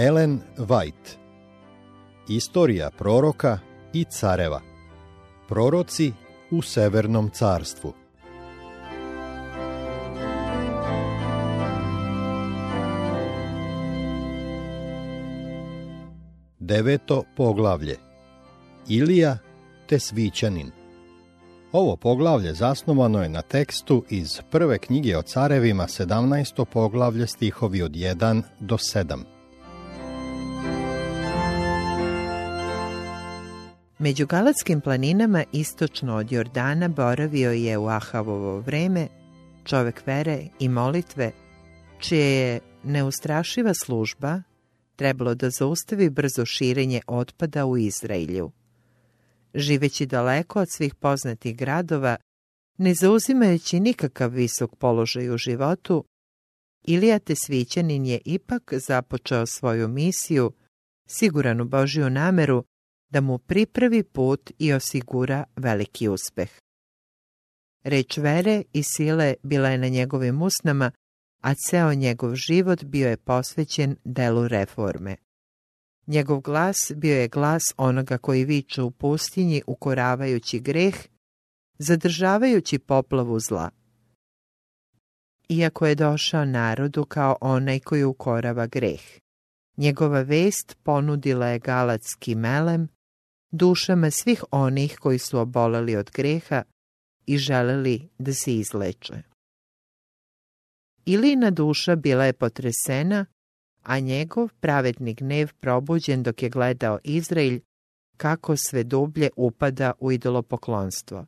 Ellen White Istorija proroka i careva Proroci u Severnom carstvu Deveto poglavlje Ilija te Svićanin Ovo poglavlje zasnovano je na tekstu iz prve knjige o carevima 17. poglavlje stihovi od 1 do 7. Među Galatskim planinama istočno od Jordana boravio je u Ahavovo vreme čovek vere i molitve, čije je neustrašiva služba trebalo da zaustavi brzo širenje otpada u Izraelju. Živeći daleko od svih poznatih gradova, ne zauzimajući nikakav visok položaj u životu, Ilija Tesvićanin je ipak započeo svoju misiju, siguran u Božju nameru, da mu pripravi put i osigura veliki uspeh. Reč vere i sile bila je na njegovim usnama, a ceo njegov život bio je posvećen delu reforme. Njegov glas bio je glas onoga koji viče u pustinji ukoravajući greh, zadržavajući poplavu zla. Iako je došao narodu kao onaj koji ukorava greh, njegova vest ponudila je galatski melem dušama svih onih koji su oboleli od greha i želeli da se izleče. Ilina duša bila je potresena, a njegov pravedni gnev probuđen dok je gledao Izraelj kako sve dublje upada u idolopoklonstvo.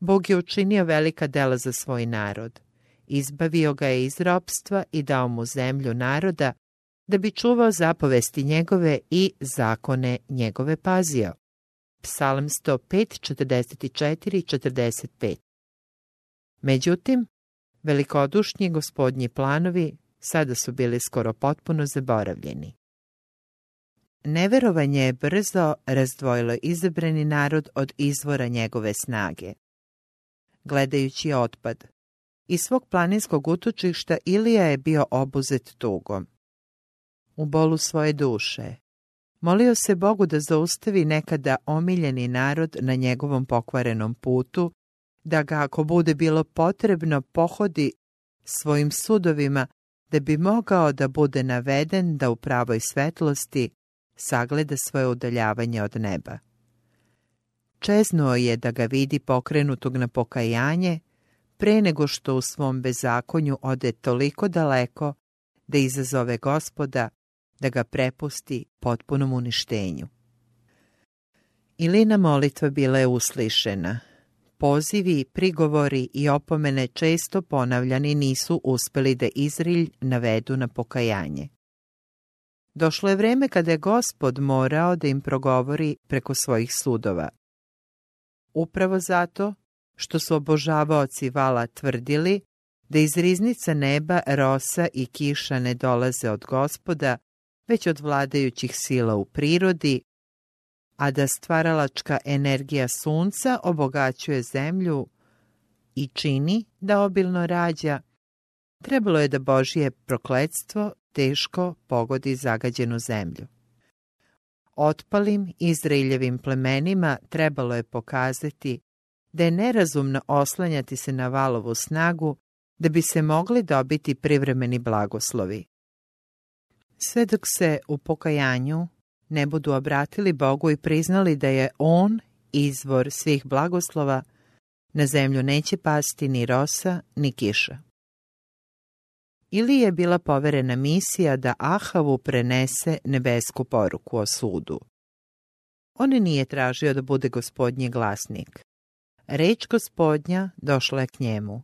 Bog je učinio velika dela za svoj narod. Izbavio ga je iz ropstva i dao mu zemlju naroda da bi čuvao zapovesti njegove i zakone njegove pazio. Psalm 105, 44 45 Međutim, velikodušnji gospodnji planovi sada su bili skoro potpuno zaboravljeni. Neverovanje je brzo razdvojilo izabrani narod od izvora njegove snage. Gledajući otpad, iz svog planinskog utočišta Ilija je bio obuzet tugom. U bolu svoje duše, molio se Bogu da zaustavi nekada omiljeni narod na njegovom pokvarenom putu, da ga ako bude bilo potrebno pohodi svojim sudovima da bi mogao da bude naveden da u pravoj svetlosti sagleda svoje udaljavanje od neba. Čeznuo je da ga vidi pokrenutog na pokajanje, pre nego što u svom bezakonju ode toliko daleko da izazove gospoda da ga prepusti potpunom uništenju. Ilina molitva bila je uslišena, pozivi, prigovori i opomene često ponavljani nisu uspeli da Izrilj navedu na pokajanje. Došlo je vreme kada je gospod morao da im progovori preko svojih sudova. Upravo zato što su obožavaoci vala tvrdili da iz riznica neba rosa i kiša ne dolaze od gospoda, već od vladajućih sila u prirodi, a da stvaralačka energija sunca obogaćuje zemlju i čini da obilno rađa, trebalo je da Božije prokledstvo teško pogodi zagađenu zemlju. Otpalim Izraeljevim plemenima trebalo je pokazati da je nerazumno oslanjati se na valovu snagu da bi se mogli dobiti privremeni blagoslovi. Sve dok se u pokajanju ne budu obratili Bogu i priznali da je On izvor svih blagoslova, na zemlju neće pasti ni rosa, ni kiša. Ili je bila poverena misija da Ahavu prenese nebesku poruku o sudu. On nije tražio da bude gospodnji glasnik. Reč gospodnja došla je k njemu.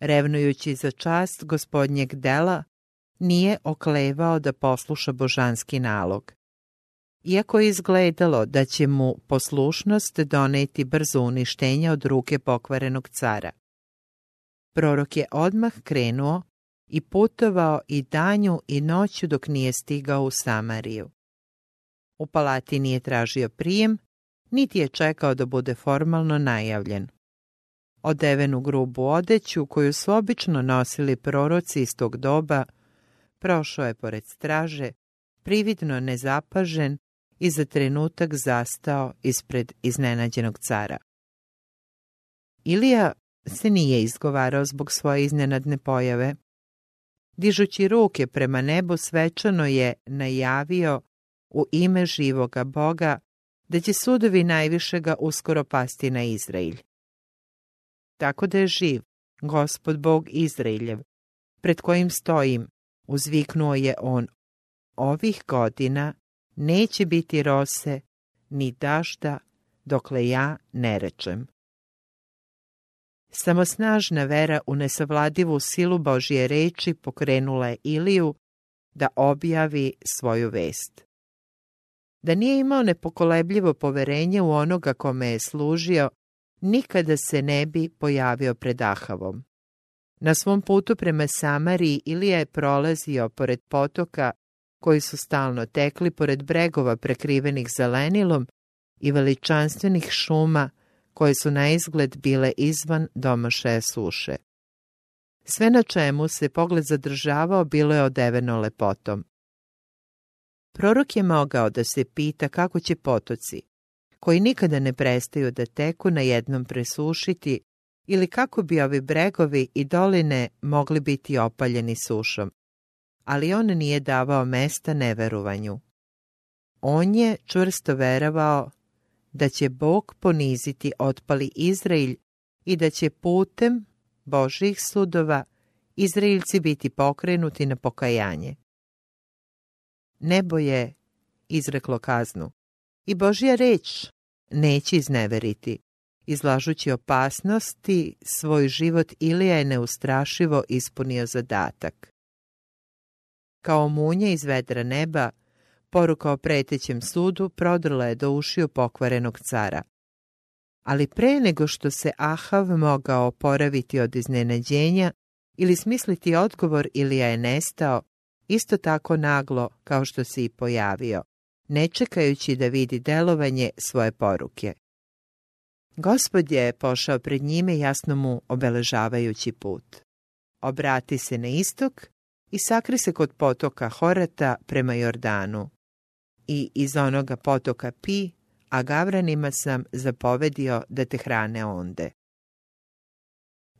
Revnujući za čast gospodnjeg dela, nije oklevao da posluša božanski nalog. Iako je izgledalo da će mu poslušnost doneti brzo uništenje od ruke pokvarenog cara. Prorok je odmah krenuo i putovao i danju i noću dok nije stigao u Samariju. U palati nije tražio prijem, niti je čekao da bude formalno najavljen. Odevenu grubu odeću koju su obično nosili proroci iz tog doba, prošao je pored straže, prividno nezapažen i za trenutak zastao ispred iznenađenog cara. Ilija se nije izgovarao zbog svoje iznenadne pojave. Dižući ruke prema nebu svečano je najavio u ime živoga Boga da će sudovi najvišega uskoro pasti na Izraelj. Tako da je živ, gospod Bog Izraeljev, pred kojim stojim, uzviknuo je on, ovih godina neće biti rose ni dažda dokle ja ne rečem. Samo snažna vera u nesavladivu silu Božje reči pokrenula je Iliju da objavi svoju vest. Da nije imao nepokolebljivo poverenje u onoga kome je služio, nikada se ne bi pojavio pred Ahavom. Na svom putu prema Samariji Ilija je prolazio pored potoka koji su stalno tekli pored bregova prekrivenih zelenilom i veličanstvenih šuma koje su na izgled bile izvan domašaja suše. Sve na čemu se pogled zadržavao bilo je odeveno lepotom. Prorok je mogao da se pita kako će potoci, koji nikada ne prestaju da teku na jednom presušiti, ili kako bi ovi bregovi i doline mogli biti opaljeni sušom. Ali on nije davao mesta neverovanju. On je čvrsto verovao da će Bog poniziti otpali Izraelj i da će putem Božih sudova Izraeljci biti pokrenuti na pokajanje. Nebo je izreklo kaznu i Božja reč neće izneveriti. Izlažući opasnosti, svoj život Ilija je neustrašivo ispunio zadatak. Kao munje iz vedra neba, poruka o pretećem sudu prodrla je do ušiju pokvarenog cara. Ali pre nego što se Ahav mogao oporaviti od iznenađenja ili smisliti odgovor Ilija je nestao, isto tako naglo kao što se i pojavio, ne čekajući da vidi delovanje svoje poruke. Gospod je pošao pred njime jasno mu obeležavajući put. Obrati se na istok i sakri se kod potoka Horata prema Jordanu. I iz onoga potoka pi, a gavranima sam zapovedio da te hrane onde.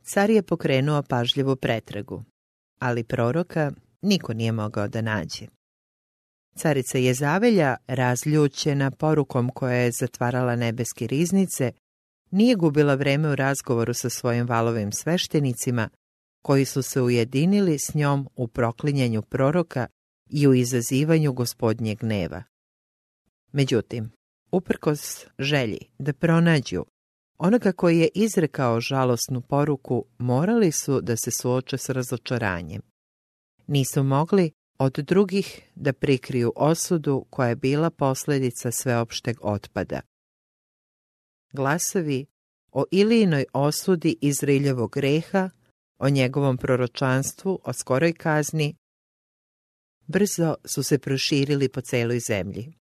Car je pokrenuo pažljivu pretragu, ali proroka niko nije mogao da nađe. Carica Jezavelja, razljućena porukom koja je zatvarala nebeske riznice, nije gubila vreme u razgovoru sa svojim valovim sveštenicima, koji su se ujedinili s njom u proklinjanju proroka i u izazivanju gospodnjeg gneva. Međutim, uprkos želji da pronađu onoga koji je izrekao žalosnu poruku, morali su da se suoče s razočaranjem. Nisu mogli od drugih da prikriju osudu koja je bila posljedica sveopšteg otpada. Glasovi o Ilijinoj osudi Izriljevog greha, o njegovom proročanstvu, o skoroj kazni, brzo su se proširili po celoj zemlji.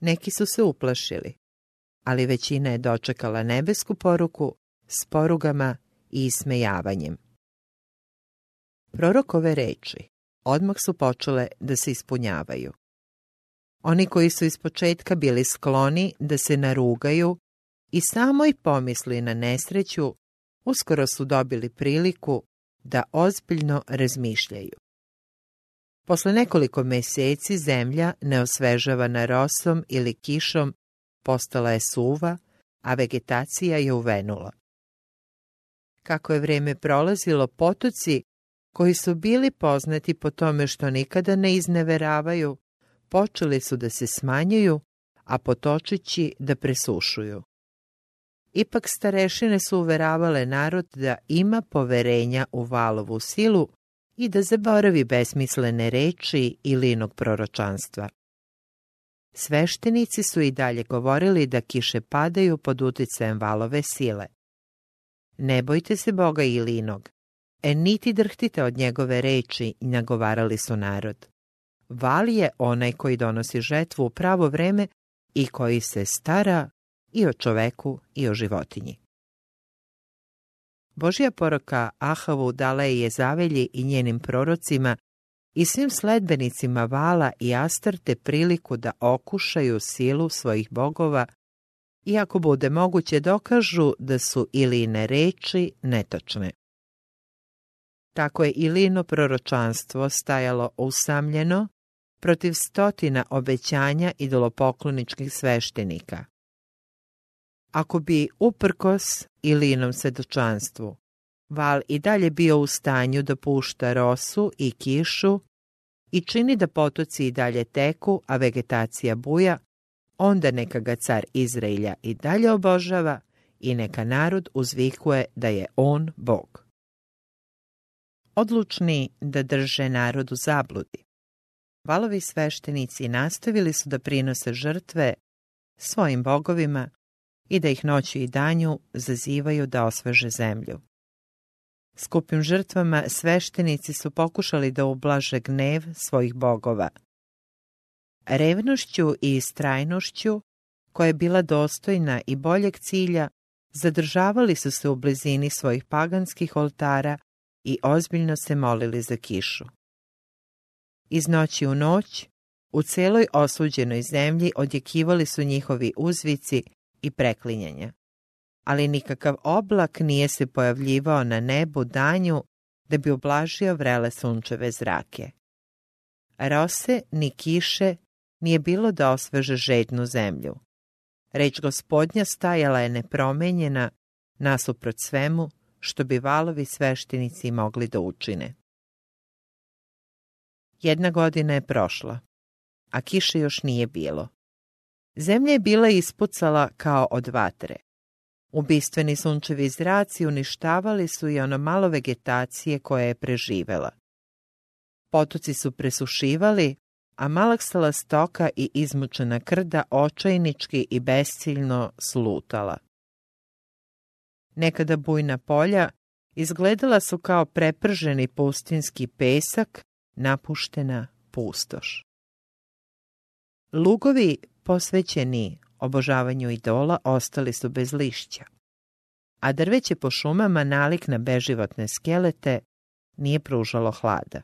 Neki su se uplašili, ali većina je dočekala nebesku poruku s porugama i ismejavanjem. Prorokove reči odmah su počele da se ispunjavaju. Oni koji su iz početka bili skloni da se narugaju i samo i pomisli na nesreću, uskoro su dobili priliku da ozbiljno razmišljaju. Posle nekoliko meseci zemlja, neosvežavana rosom ili kišom, postala je suva, a vegetacija je uvenula. Kako je vreme prolazilo, potoci koji su bili poznati po tome što nikada ne izneveravaju, počeli su da se smanjuju, a potočići da presušuju. Ipak starešine su uveravale narod da ima poverenja u valovu silu i da zaboravi besmislene reči i linog proročanstva. Sveštenici su i dalje govorili da kiše padaju pod uticajem valove sile. Ne bojte se Boga i e niti drhtite od njegove reči, nagovarali su narod. Val je onaj koji donosi žetvu u pravo vreme i koji se stara i o čoveku i o životinji. Božja poroka Ahavu dala je zavelji i njenim prorocima i svim sledbenicima Vala i Astarte priliku da okušaju silu svojih bogova, iako bude moguće dokažu da su Iline reči netočne. Tako je Ilino proročanstvo stajalo usamljeno protiv stotina obećanja idolopokloničkih sveštenika. Ako bi uprkos Ilinom svedočanstvu Val i dalje bio u stanju da pušta rosu i kišu i čini da potoci i dalje teku, a vegetacija buja, onda neka ga car Izraelja i dalje obožava i neka narod uzvikuje da je on Bog. Odlučni da drže narod u zabludi. Valovi sveštenici nastavili su da prinose žrtve svojim bogovima i da ih noću i danju zazivaju da osveže zemlju. Skupim žrtvama sveštenici su pokušali da ublaže gnev svojih bogova. Revnošću i istrajnošću, koja je bila dostojna i boljeg cilja, zadržavali su se u blizini svojih paganskih oltara i ozbiljno se molili za kišu. Iz noći u noć, u celoj osuđenoj zemlji odjekivali su njihovi uzvici i preklinjanja ali nikakav oblak nije se pojavljivao na nebu danju da bi oblažio vrele sunčeve zrake. Rose ni kiše nije bilo da osveže žednu zemlju. Reč gospodnja stajala je nepromenjena nasuprot svemu što bi valovi sveštenici mogli da učine. Jedna godina je prošla, a kiše još nije bilo. Zemlja je bila ispucala kao od vatre. Ubistveni sunčevi zraci uništavali su i ono malo vegetacije koja je preživela. Potoci su presušivali, a malaksala stoka i izmučena krda očajnički i besciljno slutala. Nekada bujna polja izgledala su kao preprženi pustinski pesak, napuštena pustoš. Lugovi posvećeni obožavanju idola ostali su bez lišća. A drveće po šumama nalik na beživotne skelete nije pružalo hlada.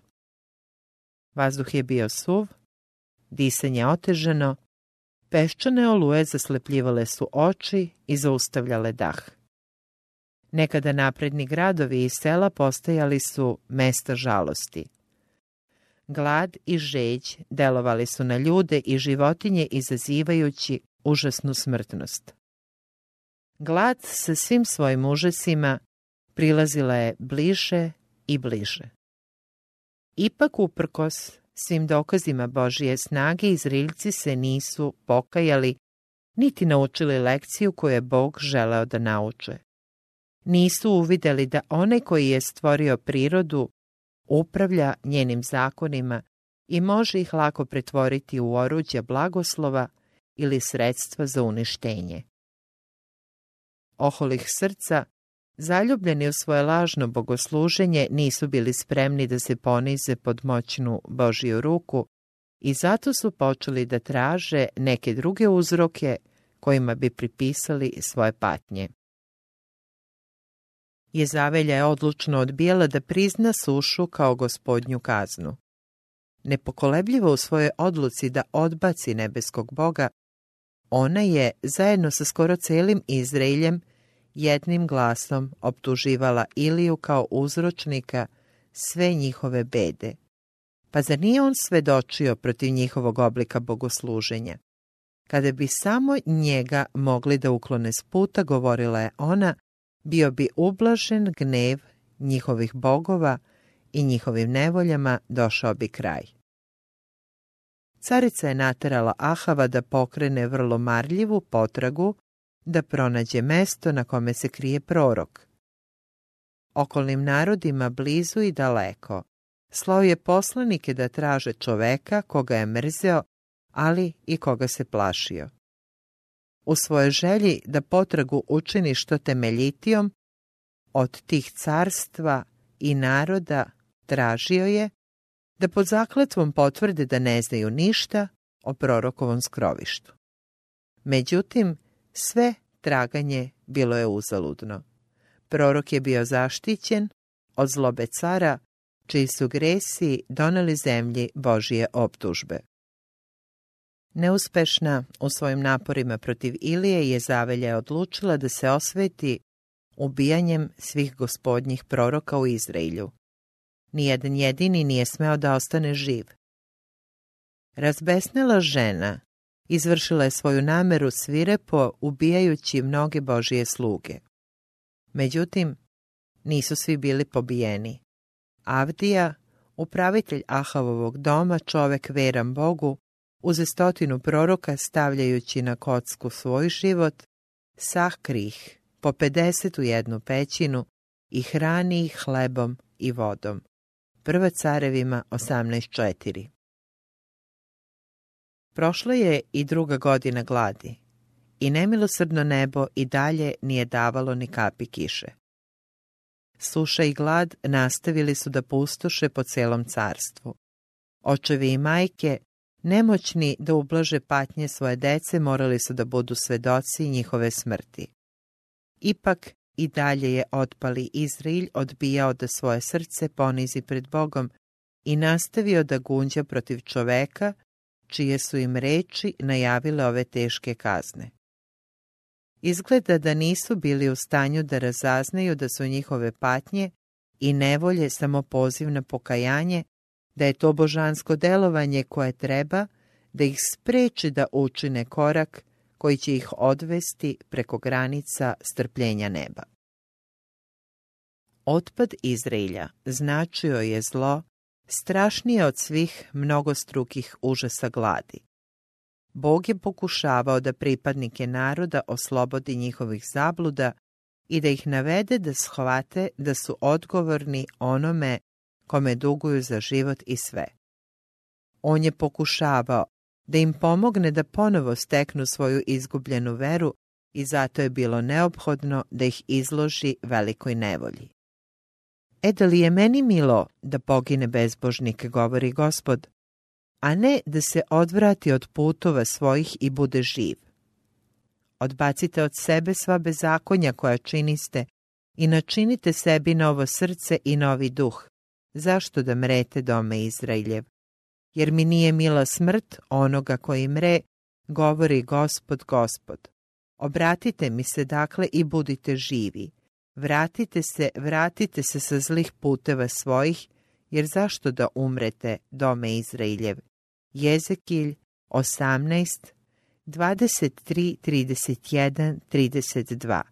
Vazduh je bio suv, disanje oteženo, peščane oluje zaslepljivale su oči i zaustavljale dah. Nekada napredni gradovi i sela postajali su mesta žalosti. Glad i žeđ delovali su na ljude i životinje izazivajući užasnu smrtnost. Glad sa svim svojim užasima prilazila je bliže i bliže. Ipak uprkos svim dokazima Božije snage Izraeljci se nisu pokajali niti naučili lekciju koju je Bog želeo da nauče. Nisu uvideli da onaj koji je stvorio prirodu upravlja njenim zakonima i može ih lako pretvoriti u oruđe blagoslova ili sredstva za uništenje. Oholih srca, zaljubljeni u svoje lažno bogosluženje, nisu bili spremni da se ponize pod moćnu Božiju ruku i zato su počeli da traže neke druge uzroke kojima bi pripisali svoje patnje. Jezavelja je odlučno odbijala da prizna sušu kao gospodnju kaznu. Nepokolebljivo u svojoj odluci da odbaci nebeskog boga, ona je, zajedno sa skoro celim Izraeljem, jednim glasom optuživala Iliju kao uzročnika sve njihove bede. Pa zar nije on svedočio protiv njihovog oblika bogosluženja? Kada bi samo njega mogli da uklone s puta, govorila je ona, bio bi ublažen gnev njihovih bogova i njihovim nevoljama došao bi kraj. Carica je naterala Ahava da pokrene vrlo marljivu potragu da pronađe mesto na kome se krije prorok. Okolnim narodima blizu i daleko slao je poslanike da traže čoveka koga je mrzeo, ali i koga se plašio. U svojoj želji da potragu učini što temeljitijom, od tih carstva i naroda tražio je da pod zakletvom potvrde da ne znaju ništa o prorokovom skrovištu. Međutim, sve traganje bilo je uzaludno. Prorok je bio zaštićen od zlobe cara čiji su gresi doneli zemlji Božije optužbe. Neuspešna u svojim naporima protiv Ilije je Zavelja odlučila da se osveti ubijanjem svih gospodnjih proroka u Izraelju. Nijedan jedini nije smeo da ostane živ. Razbesnela žena izvršila je svoju nameru svirepo ubijajući mnoge Božije sluge. Međutim, nisu svi bili pobijeni. Avdija, upravitelj Ahavovog doma, čovek veran Bogu, uze stotinu proroka stavljajući na kocku svoj život, sahkri ih po 50 u jednu pećinu i hrani ih hlebom i vodom. Prva carevima 18.4 Prošla je i druga godina gladi i nemilosrdno nebo i dalje nije davalo ni kapi kiše. Suša i glad nastavili su da pustoše po celom carstvu. Očevi i majke, nemoćni da ublaže patnje svoje dece, morali su da budu svedoci njihove smrti. Ipak i dalje je otpali Izrailj odbijao da svoje srce ponizi pred Bogom i nastavio da gunđa protiv čoveka, čije su im reči najavile ove teške kazne. Izgleda da nisu bili u stanju da razaznaju da su njihove patnje i nevolje samo poziv na pokajanje, da je to božansko delovanje koje treba da ih spreči da učine korak koji će ih odvesti preko granica strpljenja neba. Otpad Izraelja značio je zlo strašnije od svih mnogostrukih užasa gladi. Bog je pokušavao da pripadnike naroda oslobodi njihovih zabluda i da ih navede da shvate da su odgovorni onome kome duguju za život i sve. On je pokušavao da im pomogne da ponovo steknu svoju izgubljenu veru i zato je bilo neophodno da ih izloži velikoj nevolji. E da li je meni milo da pogine bezbožnik, govori gospod, a ne da se odvrati od putova svojih i bude živ. Odbacite od sebe sva bezakonja koja činiste i načinite sebi novo srce i novi duh. Zašto da mrete dome Izraeljev? Jer mi nije mila smrt onoga koji mre, govori gospod, gospod. Obratite mi se dakle i budite živi. Vratite se, vratite se sa zlih puteva svojih, jer zašto da umrete, dome Izraeljev? Jezekilj 18, 23, 31, 32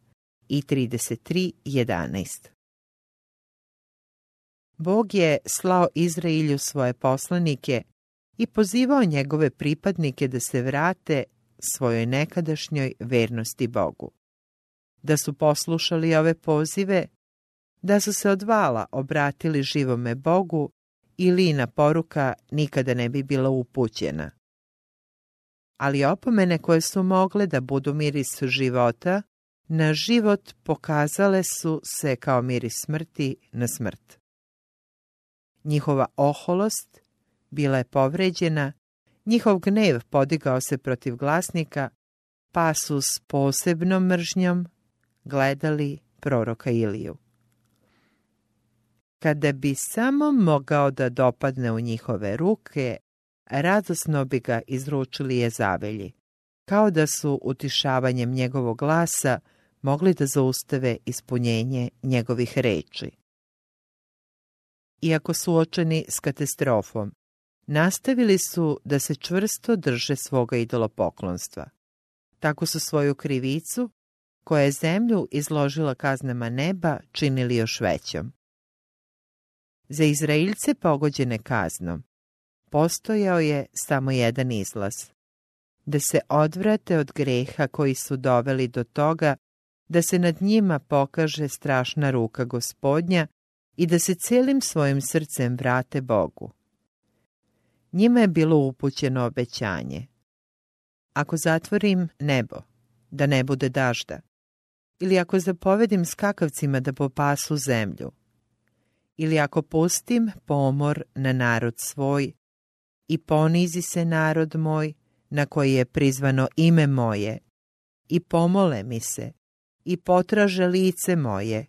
i 33, 11. Bog je slao Izraelju svoje poslanike i pozivao njegove pripadnike da se vrate svojoj nekadašnjoj vernosti Bogu. Da su poslušali ove pozive, da su se od vala obratili živome Bogu i lina poruka nikada ne bi bila upućena. Ali opomene koje su mogle da budu miris života, na život pokazale su se kao miris smrti na smrt. Njihova oholost bila je povređena, njihov gnev podigao se protiv glasnika, pa su s posebnom mržnjom gledali proroka Iliju. Kada bi samo mogao da dopadne u njihove ruke, radosno bi ga izručili Jezavelji, kao da su utišavanjem njegovog glasa mogli da zaustave ispunjenje njegovih reči. Iako suočeni s katastrofom, nastavili su da se čvrsto drže svoga idolopoklonstva. Tako su svoju krivicu, koja je zemlju izložila kaznama neba, činili još većom. Za Izraelce pogođene kaznom postojao je samo jedan izlaz. Da se odvrate od greha koji su doveli do toga da se nad njima pokaže strašna ruka gospodnja i da se cijelim svojim srcem vrate Bogu. Njima je bilo upućeno obećanje. Ako zatvorim nebo, da ne bude dažda, ili ako zapovedim skakavcima da popasu zemlju, ili ako pustim pomor na narod svoj i ponizi se narod moj na koji je prizvano ime moje i pomole mi se i potraže lice moje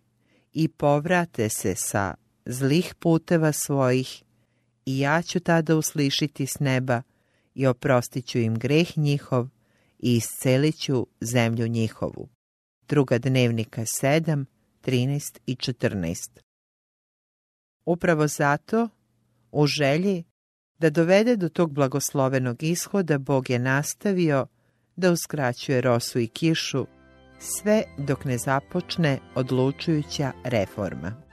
i povrate se sa zlih puteva svojih i ja ću tada uslišiti s neba i oprostit ću im greh njihov i iscelit ću zemlju njihovu. Druga dnevnika 7, 13 i 14 Upravo zato, u želji da dovede do tog blagoslovenog ishoda, Bog je nastavio da uskraćuje rosu i kišu, sve dok ne započne odlučujuća reforma.